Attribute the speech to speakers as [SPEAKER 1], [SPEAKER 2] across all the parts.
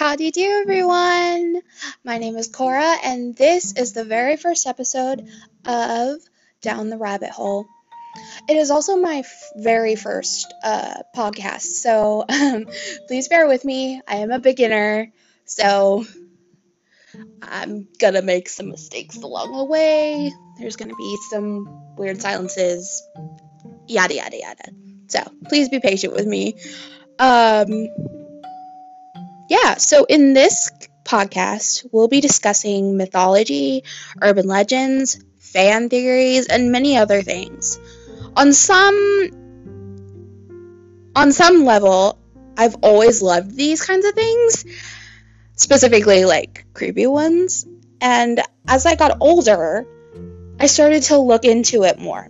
[SPEAKER 1] How do you do, everyone? My name is Cora, and this is the very first episode of Down the Rabbit Hole. It is also my f- very first uh, podcast, so um, please bear with me. I am a beginner, so I'm gonna make some mistakes along the way. There's gonna be some weird silences, yada yada yada. So please be patient with me. Um, yeah, so in this podcast, we'll be discussing mythology, urban legends, fan theories, and many other things. On some on some level, I've always loved these kinds of things, specifically like creepy ones. And as I got older, I started to look into it more,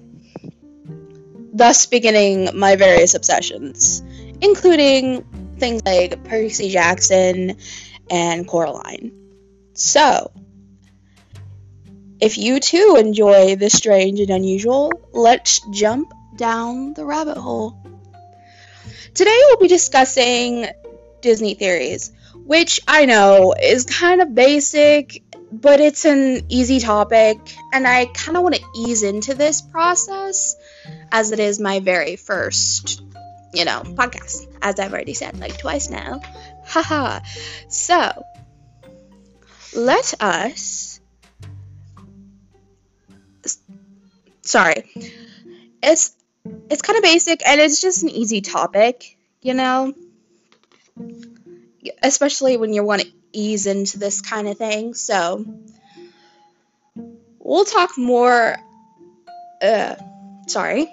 [SPEAKER 1] thus beginning my various obsessions, including things like Percy Jackson and Coraline. So, if you too enjoy the strange and unusual, let's jump down the rabbit hole. Today we'll be discussing Disney theories, which I know is kind of basic, but it's an easy topic, and I kind of want to ease into this process as it is my very first you know, podcast, as I've already said like twice now. Haha. so, let us. Sorry. It's it's kind of basic and it's just an easy topic, you know? Especially when you want to ease into this kind of thing. So, we'll talk more uh sorry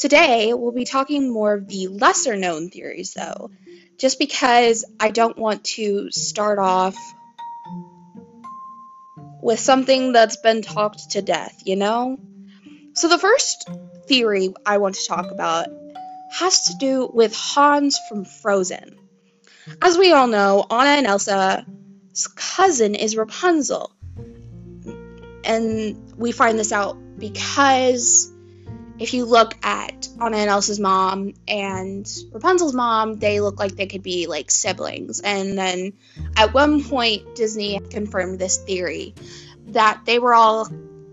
[SPEAKER 1] Today, we'll be talking more of the lesser known theories, though, just because I don't want to start off with something that's been talked to death, you know? So, the first theory I want to talk about has to do with Hans from Frozen. As we all know, Anna and Elsa's cousin is Rapunzel. And we find this out because if you look at Anna and Elsa's mom and Rapunzel's mom, they look like they could be like siblings. And then at one point, Disney confirmed this theory that they were all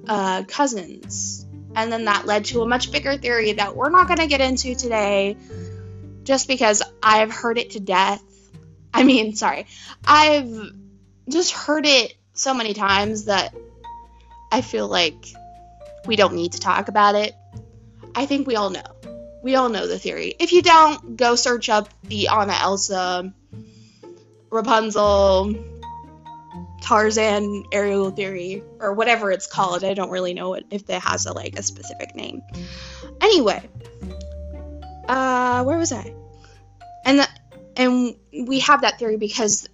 [SPEAKER 1] uh, cousins. And then that led to a much bigger theory that we're not going to get into today just because I've heard it to death. I mean, sorry. I've just heard it so many times that I feel like we don't need to talk about it. I think we all know. We all know the theory. If you don't, go search up the Anna Elsa, Rapunzel, Tarzan Ariel theory, or whatever it's called. I don't really know if it has a like a specific name. Anyway, uh, where was I? And the, and we have that theory because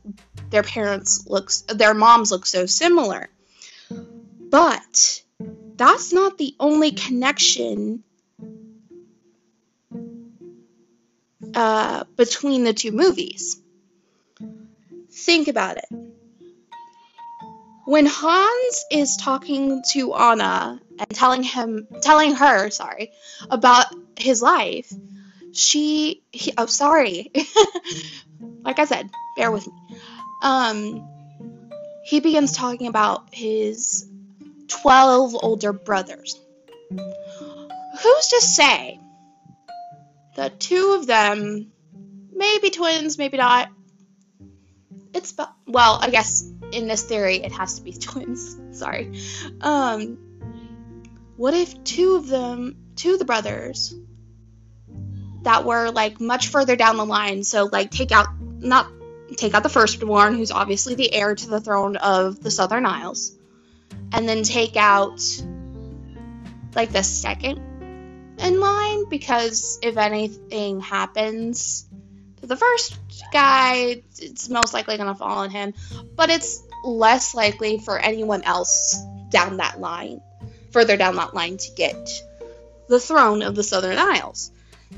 [SPEAKER 1] their parents looks their moms look so similar. But that's not the only connection uh, between the two movies. Think about it. When Hans is talking to Anna and telling him, telling her, sorry, about his life, she, he, oh, sorry. like I said, bear with me. Um, he begins talking about his 12 older brothers. Who's to say the two of them, maybe twins, maybe not. It's well, I guess in this theory it has to be twins. Sorry. Um, what if two of them, two of the brothers, that were like much further down the line? So like take out not take out the firstborn, who's obviously the heir to the throne of the Southern Isles, and then take out like the second in line because if anything happens to the first guy, it's most likely going to fall on him, but it's less likely for anyone else down that line, further down that line, to get the throne of the Southern Isles.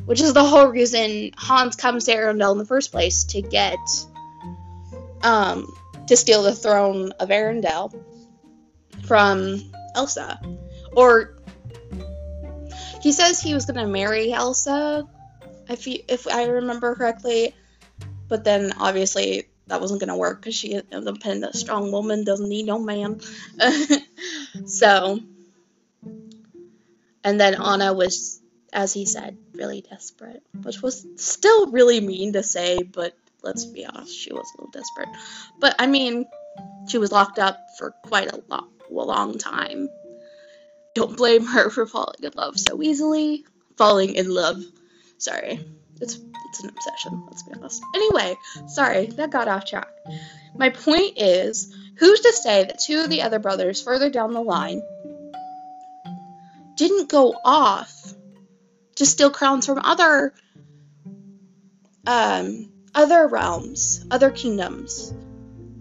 [SPEAKER 1] Which is the whole reason Hans comes to Arendelle in the first place to get, um, to steal the throne of Arendelle from Elsa. Or he says he was gonna marry Elsa, if if I remember correctly, but then obviously that wasn't gonna work because she is an independent, strong woman, doesn't need no man. so, and then Anna was, as he said, really desperate, which was still really mean to say, but let's be honest, she was a little desperate. But I mean, she was locked up for quite a long, a long time. Don't blame her for falling in love so easily. Falling in love. Sorry. It's it's an obsession, let's be honest. Anyway, sorry, that got off track. My point is, who's to say that two of the other brothers further down the line didn't go off to steal crowns from other um other realms, other kingdoms,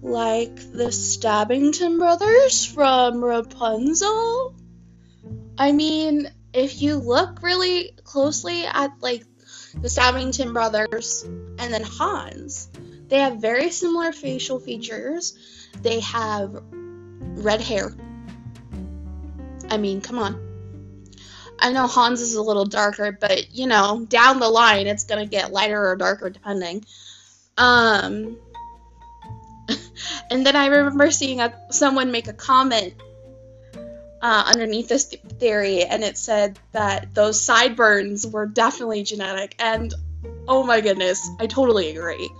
[SPEAKER 1] like the Stabbington brothers from Rapunzel? I mean, if you look really closely at like the Stabbington brothers and then Hans, they have very similar facial features. They have red hair. I mean, come on. I know Hans is a little darker, but you know, down the line it's gonna get lighter or darker depending. Um, and then I remember seeing a, someone make a comment uh, underneath this theory, and it said that those sideburns were definitely genetic. And oh my goodness, I totally agree.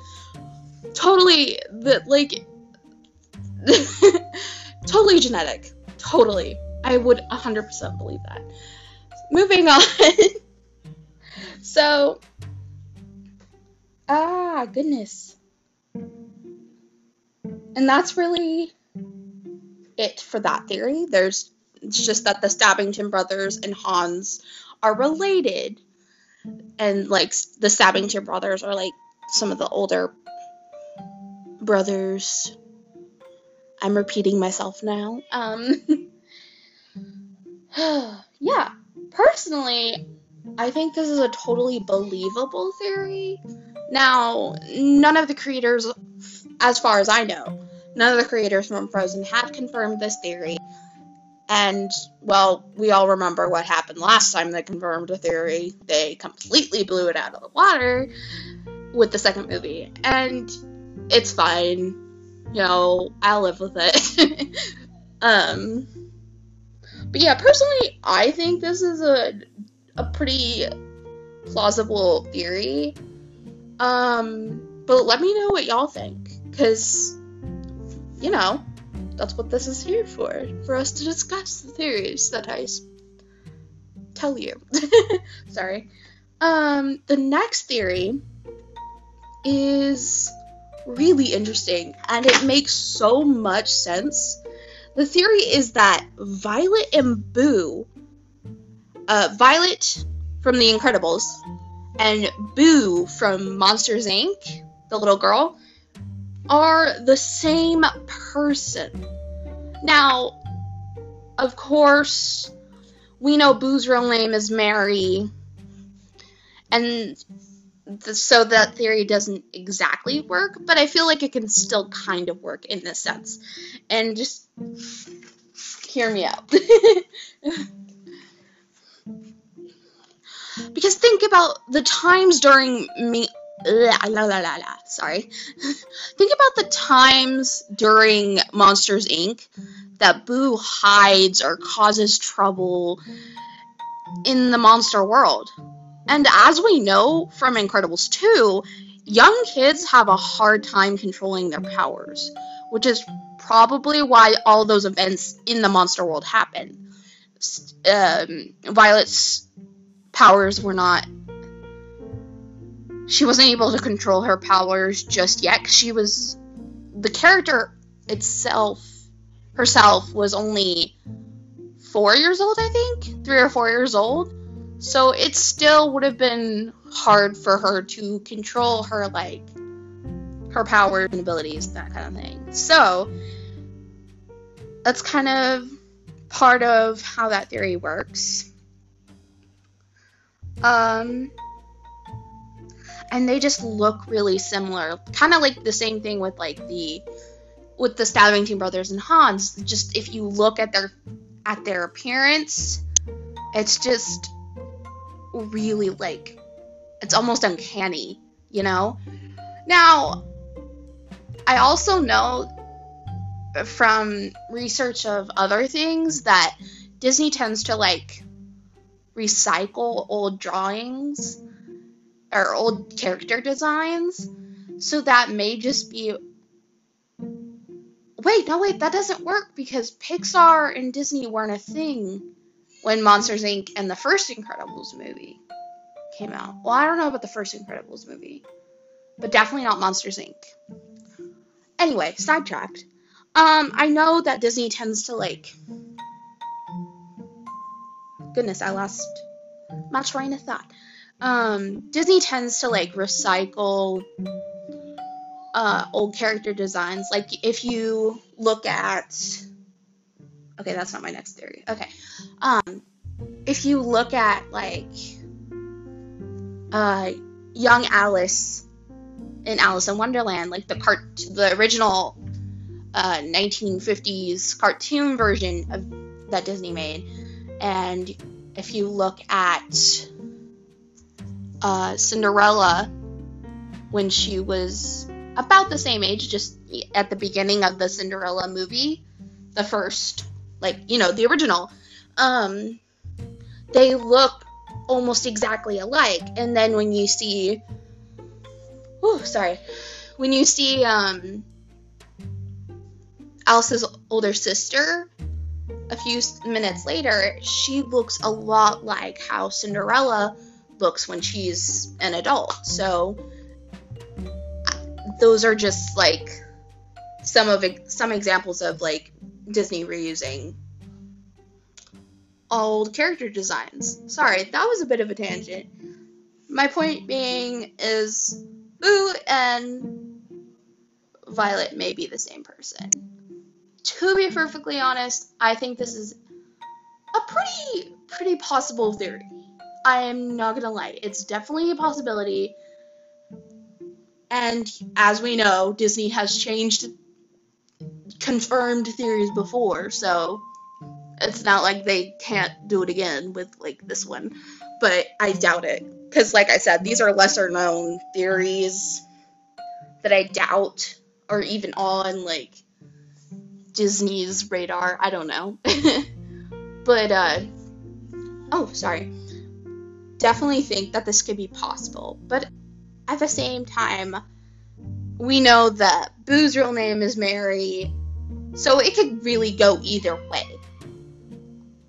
[SPEAKER 1] Totally, the like, totally genetic. Totally, I would 100% believe that. Moving on. so, ah, goodness. And that's really it for that theory. There's it's just that the Stabbington brothers and Hans are related. And like the Stabbington brothers are like some of the older brothers. I'm repeating myself now. Um yeah, personally, I think this is a totally believable theory. Now, none of the creators as far as I know, none of the creators from Frozen have confirmed this theory. And, well, we all remember what happened last time they confirmed a theory. They completely blew it out of the water with the second movie. And it's fine. You know, I'll live with it. um, but yeah, personally, I think this is a, a pretty plausible theory. Um, but let me know what y'all think. Because, you know, that's what this is here for. For us to discuss the theories that I tell you. Sorry. Um, the next theory is really interesting and it makes so much sense. The theory is that Violet and Boo, uh, Violet from The Incredibles, and Boo from Monsters Inc., the little girl, are the same person. Now, of course, we know Boo's real name is Mary, and so that theory doesn't exactly work, but I feel like it can still kind of work in this sense. And just hear me out. because think about the times during me la, la, la, la, sorry. Think about the times during Monsters Inc. that Boo hides or causes trouble in the monster world. And as we know from Incredibles 2, young kids have a hard time controlling their powers, which is probably why all those events in the monster world happen. Um, Violet's powers were not she wasn't able to control her powers just yet she was the character itself herself was only four years old i think three or four years old. So it still would have been hard for her to control her like her powers and abilities that kind of thing. So that's kind of part of how that theory works. Um and they just look really similar. Kind of like the same thing with like the with the Stabbington brothers and Hans. Just if you look at their at their appearance, it's just really like it's almost uncanny, you know? Now, I also know from research of other things that Disney tends to like recycle old drawings or old character designs. So that may just be. Wait, no, wait, that doesn't work because Pixar and Disney weren't a thing when Monsters Inc. and the first Incredibles movie came out. Well, I don't know about the first Incredibles movie, but definitely not Monsters Inc. Anyway, sidetracked. Um, I know that Disney tends to like. Goodness, I lost my train of thought. Um, Disney tends to like recycle uh, old character designs. Like if you look at. Okay, that's not my next theory. Okay. Um, if you look at like uh, young Alice in Alice in Wonderland, like the cart, the original uh, 1950s cartoon version of that Disney made, and if you look at uh, Cinderella when she was about the same age, just at the beginning of the Cinderella movie, the first, like you know, the original, um, they look almost exactly alike. And then when you see, oh, sorry, when you see um, Alice's older sister a few minutes later, she looks a lot like how Cinderella looks when she's an adult. So those are just like some of some examples of like Disney reusing old character designs. Sorry, that was a bit of a tangent. My point being is Boo and Violet may be the same person. To be perfectly honest, I think this is a pretty pretty possible theory. I am not gonna lie, it's definitely a possibility. And as we know, Disney has changed confirmed theories before, so it's not like they can't do it again with like this one, but I doubt it because, like I said, these are lesser known theories that I doubt are even on like Disney's radar. I don't know, but uh, oh, sorry. Definitely think that this could be possible, but at the same time, we know that Boo's real name is Mary, so it could really go either way.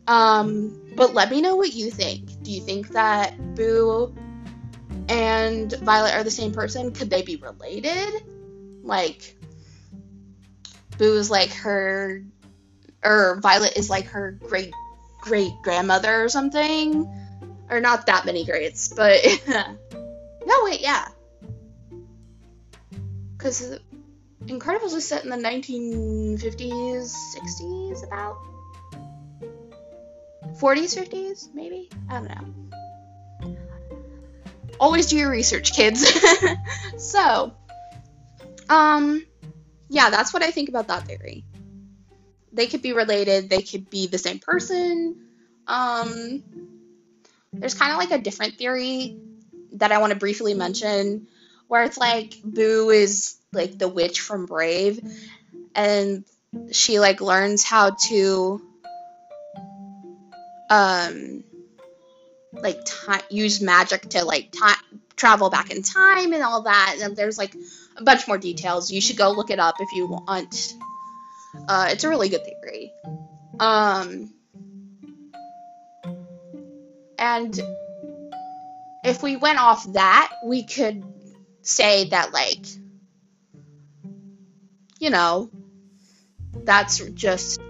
[SPEAKER 1] Um, but let me know what you think. Do you think that Boo and Violet are the same person? Could they be related? Like, Boo is like her, or Violet is like her great great grandmother or something? Or not that many greats, but. no, wait, yeah. Because Incredibles was set in the 1950s, 60s, about. 40s, 50s, maybe? I don't know. Always do your research, kids. so, um, yeah, that's what I think about that theory. They could be related, they could be the same person. Um, there's kind of like a different theory that I want to briefly mention where it's like Boo is like the witch from Brave and she like learns how to um like use magic to like travel back in time and all that and there's like a bunch more details. You should go look it up if you want. Uh it's a really good theory. Um and if we went off that we could say that like you know that's just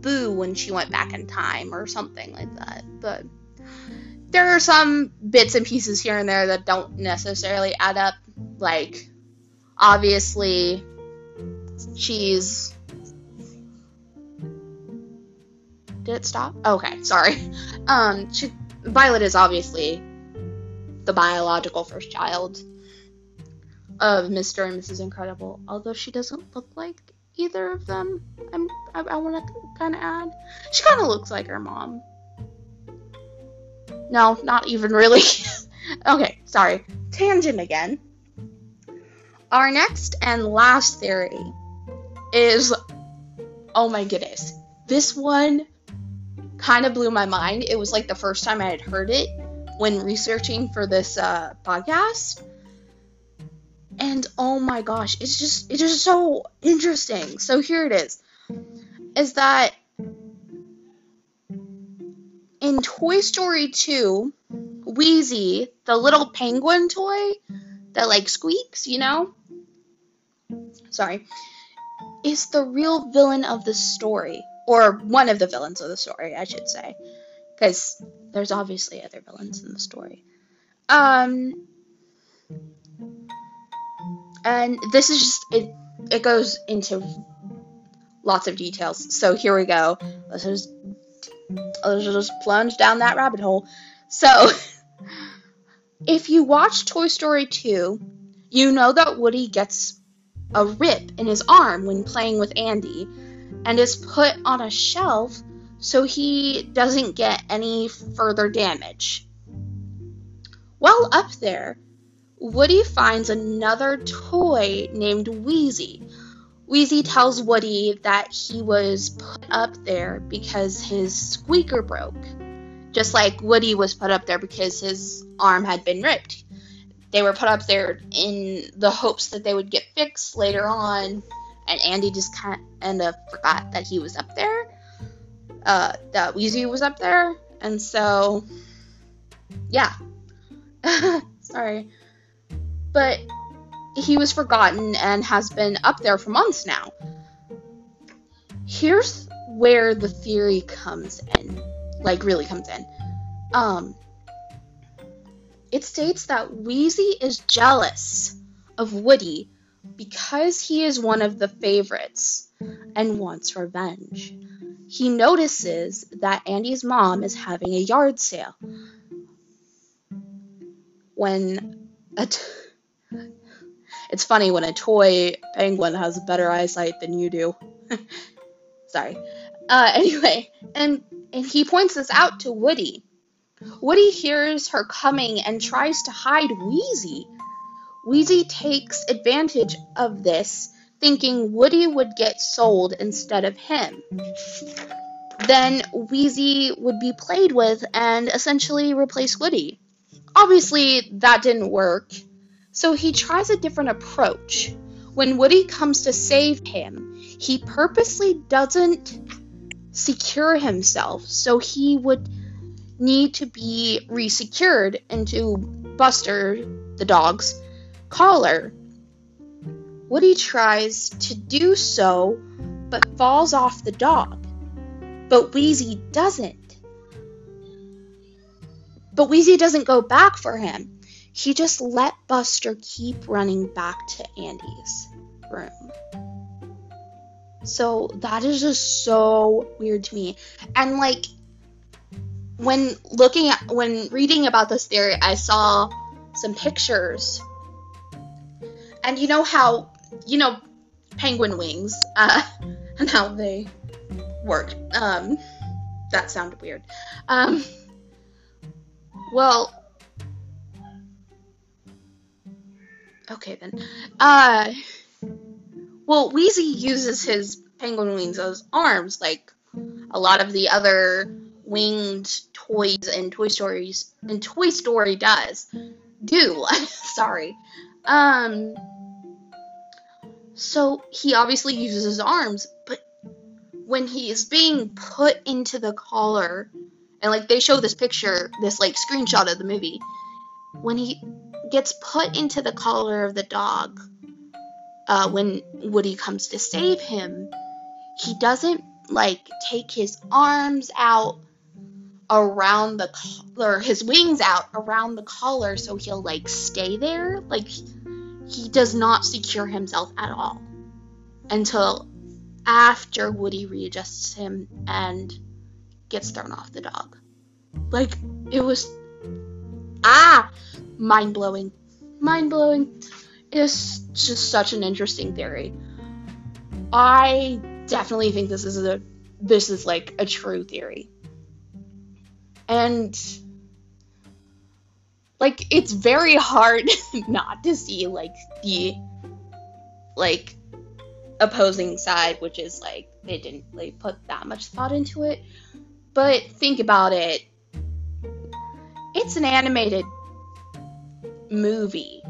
[SPEAKER 1] boo when she went back in time or something like that. But there are some bits and pieces here and there that don't necessarily add up. Like, obviously, she's. Did it stop? Okay, sorry. Um, she, Violet is obviously the biological first child of Mr. and Mrs. Incredible, although she doesn't look like either of them. I'm, I, I want to kind of add. She kind of looks like her mom. No, not even really. okay, sorry. Tangent again. our next and last theory is oh my goodness. This one kind of blew my mind. It was like the first time I had heard it when researching for this uh, podcast. And oh my gosh, it's just it's just so interesting. So here it is. Is that in Toy Story 2, Wheezy, the little penguin toy that like squeaks, you know? Sorry. Is the real villain of the story. Or one of the villains of the story, I should say. Because there's obviously other villains in the story. Um and this is just it it goes into lots of details. So here we go. Let's just let's just plunge down that rabbit hole. So if you watch Toy Story 2, you know that Woody gets a rip in his arm when playing with Andy and is put on a shelf so he doesn't get any further damage. While up there, Woody finds another toy named Wheezy. Wheezy tells Woody that he was put up there because his squeaker broke. Just like Woody was put up there because his arm had been ripped. They were put up there in the hopes that they would get fixed later on, and Andy just kind of forgot that he was up there. Uh, that Wheezy was up there, and so, yeah. Sorry but he was forgotten and has been up there for months now. Here's where the theory comes in, like really comes in. Um, it states that Wheezy is jealous of Woody because he is one of the favorites and wants revenge. He notices that Andy's mom is having a yard sale. When a t- it's funny when a toy penguin has better eyesight than you do. Sorry. Uh, anyway, and and he points this out to Woody. Woody hears her coming and tries to hide Wheezy. Wheezy takes advantage of this, thinking Woody would get sold instead of him. Then Wheezy would be played with and essentially replace Woody. Obviously, that didn't work, so he tries a different approach. When Woody comes to save him, he purposely doesn't secure himself, so he would need to be resecured into Buster, the dog's, collar. Woody tries to do so, but falls off the dog. But Wheezy doesn't. But Wheezy doesn't go back for him he just let Buster keep running back to Andy's room. So that is just so weird to me. And like when looking at when reading about this theory, I saw some pictures. And you know how you know penguin wings uh and how they work. Um that sounded weird. Um well, Okay then. Uh, well, Wheezy uses his penguin wings as arms, like a lot of the other winged toys in Toy Stories and Toy Story does. Do sorry. Um. So he obviously uses his arms, but when he is being put into the collar, and like they show this picture, this like screenshot of the movie, when he gets put into the collar of the dog uh, when Woody comes to save him, he doesn't like take his arms out around the collar, his wings out around the collar so he'll like stay there. Like he does not secure himself at all until after Woody readjusts him and gets thrown off the dog. Like it was ah mind blowing. Mind blowing. It's just such an interesting theory. I definitely think this is a this is like a true theory. And like it's very hard not to see like the like opposing side, which is like they didn't really put that much thought into it. But think about it. It's an animated movie.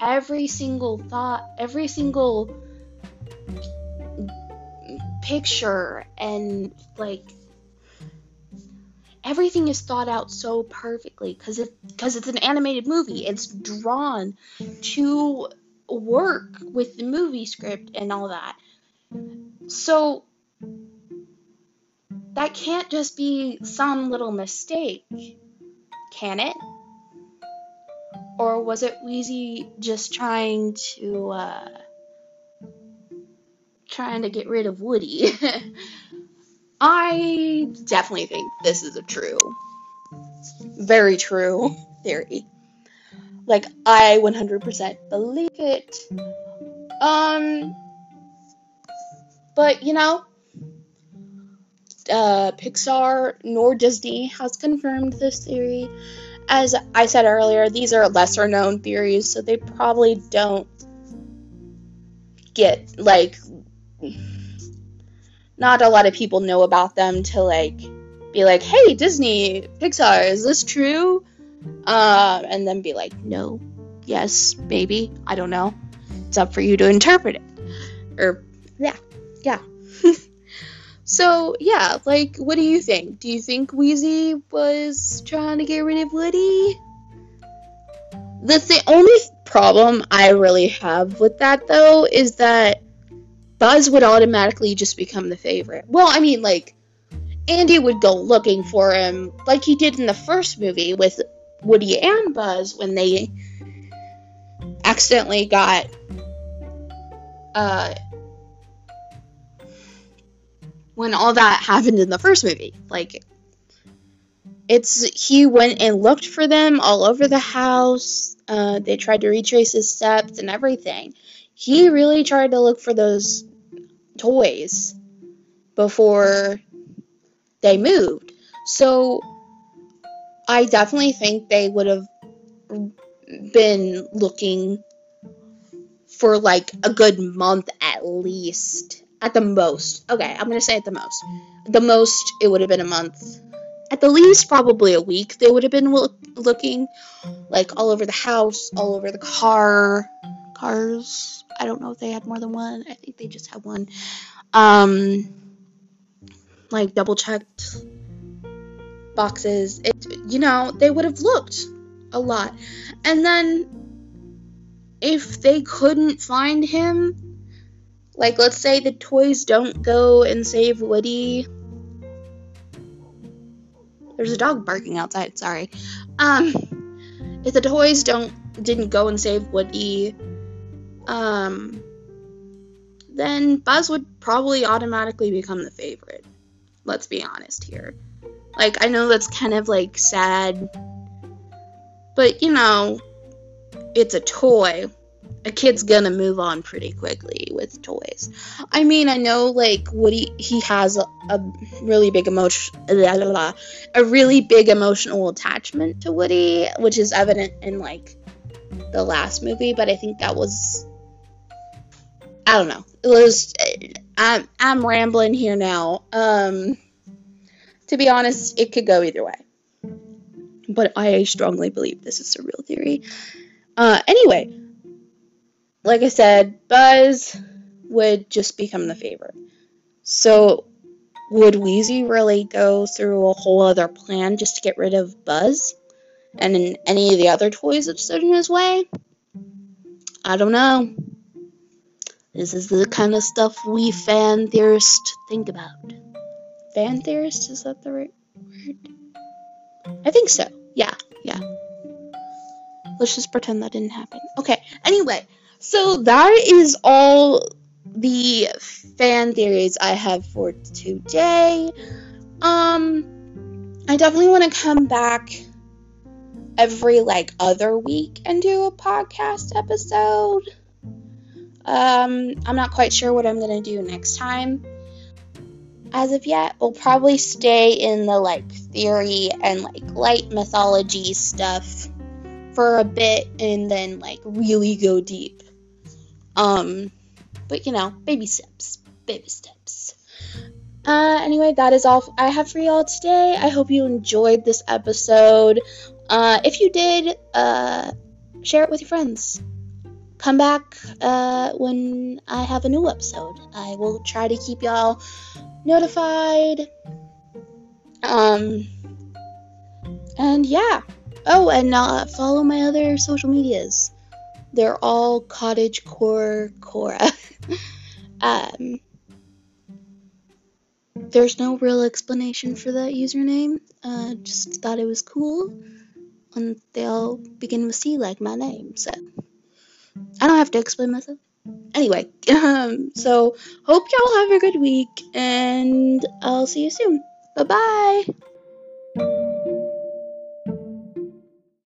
[SPEAKER 1] Every single thought, every single picture and like everything is thought out so perfectly because it because it's an animated movie. It's drawn to work with the movie script and all that. So that can't just be some little mistake, can it? Or was it Wheezy just trying to uh trying to get rid of Woody? I definitely think this is a true, very true theory. Like, I 100% believe it. Um, but you know, uh, Pixar nor Disney has confirmed this theory. As I said earlier, these are lesser known theories, so they probably don't get like not a lot of people know about them to like be like, "Hey, Disney, Pixar, is this true?" Uh, and then be like, "No, yes, maybe, I don't know. It's up for you to interpret it." Or yeah, yeah. so yeah, like, what do you think? Do you think Wheezy was trying to get rid of Woody? The th- only problem I really have with that though is that Buzz would automatically just become the favorite. Well, I mean, like, Andy would go looking for him, like he did in the first movie with Woody and Buzz when they accidentally got. Uh, when all that happened in the first movie. Like, it's. He went and looked for them all over the house. Uh, they tried to retrace his steps and everything he really tried to look for those toys before they moved. So I definitely think they would have been looking for like a good month at least. At the most. Okay, I'm going to say at the most. The most, it would have been a month. At the least, probably a week. They would have been look- looking like all over the house, all over the car, cars. I don't know if they had more than one. I think they just had one. Um, like double checked boxes. It, you know, they would have looked a lot. And then if they couldn't find him, like let's say the toys don't go and save Woody. There's a dog barking outside, sorry. Um if the toys don't didn't go and save Woody, um, then Buzz would probably automatically become the favorite. Let's be honest here. Like, I know that's kind of like sad, but you know, it's a toy. A kid's gonna move on pretty quickly with toys. I mean, I know like Woody, he has a, a really big emotion, a really big emotional attachment to Woody, which is evident in like the last movie, but I think that was I don't know. It was I'm I'm rambling here now. Um to be honest, it could go either way. But I strongly believe this is a real theory. Uh anyway, like I said, Buzz would just become the favorite. So would Wheezy really go through a whole other plan just to get rid of Buzz and any of the other toys that stood in his way? I don't know. This is the kind of stuff we fan theorists think about. Fan theorists, is that the right word? I think so. Yeah, yeah. Let's just pretend that didn't happen. Okay, anyway, so that is all the fan theories I have for today. Um, I definitely want to come back every like other week and do a podcast episode. Um, I'm not quite sure what I'm gonna do next time. As of yet, we'll probably stay in the like theory and like light mythology stuff for a bit and then like really go deep Um, but you know, baby steps, baby steps. Uh, anyway, that is all I have for y'all today. I hope you enjoyed this episode. Uh, if you did, uh, share it with your friends. Come back uh, when I have a new episode. I will try to keep y'all notified. Um, and yeah. Oh, and uh, follow my other social medias. They're all Cottage Core Cora. um, there's no real explanation for that username. Uh, just thought it was cool. And they all begin with C like my name, so I don't have to explain myself. Anyway, um, so hope y'all have a good week, and I'll see you soon. Bye bye.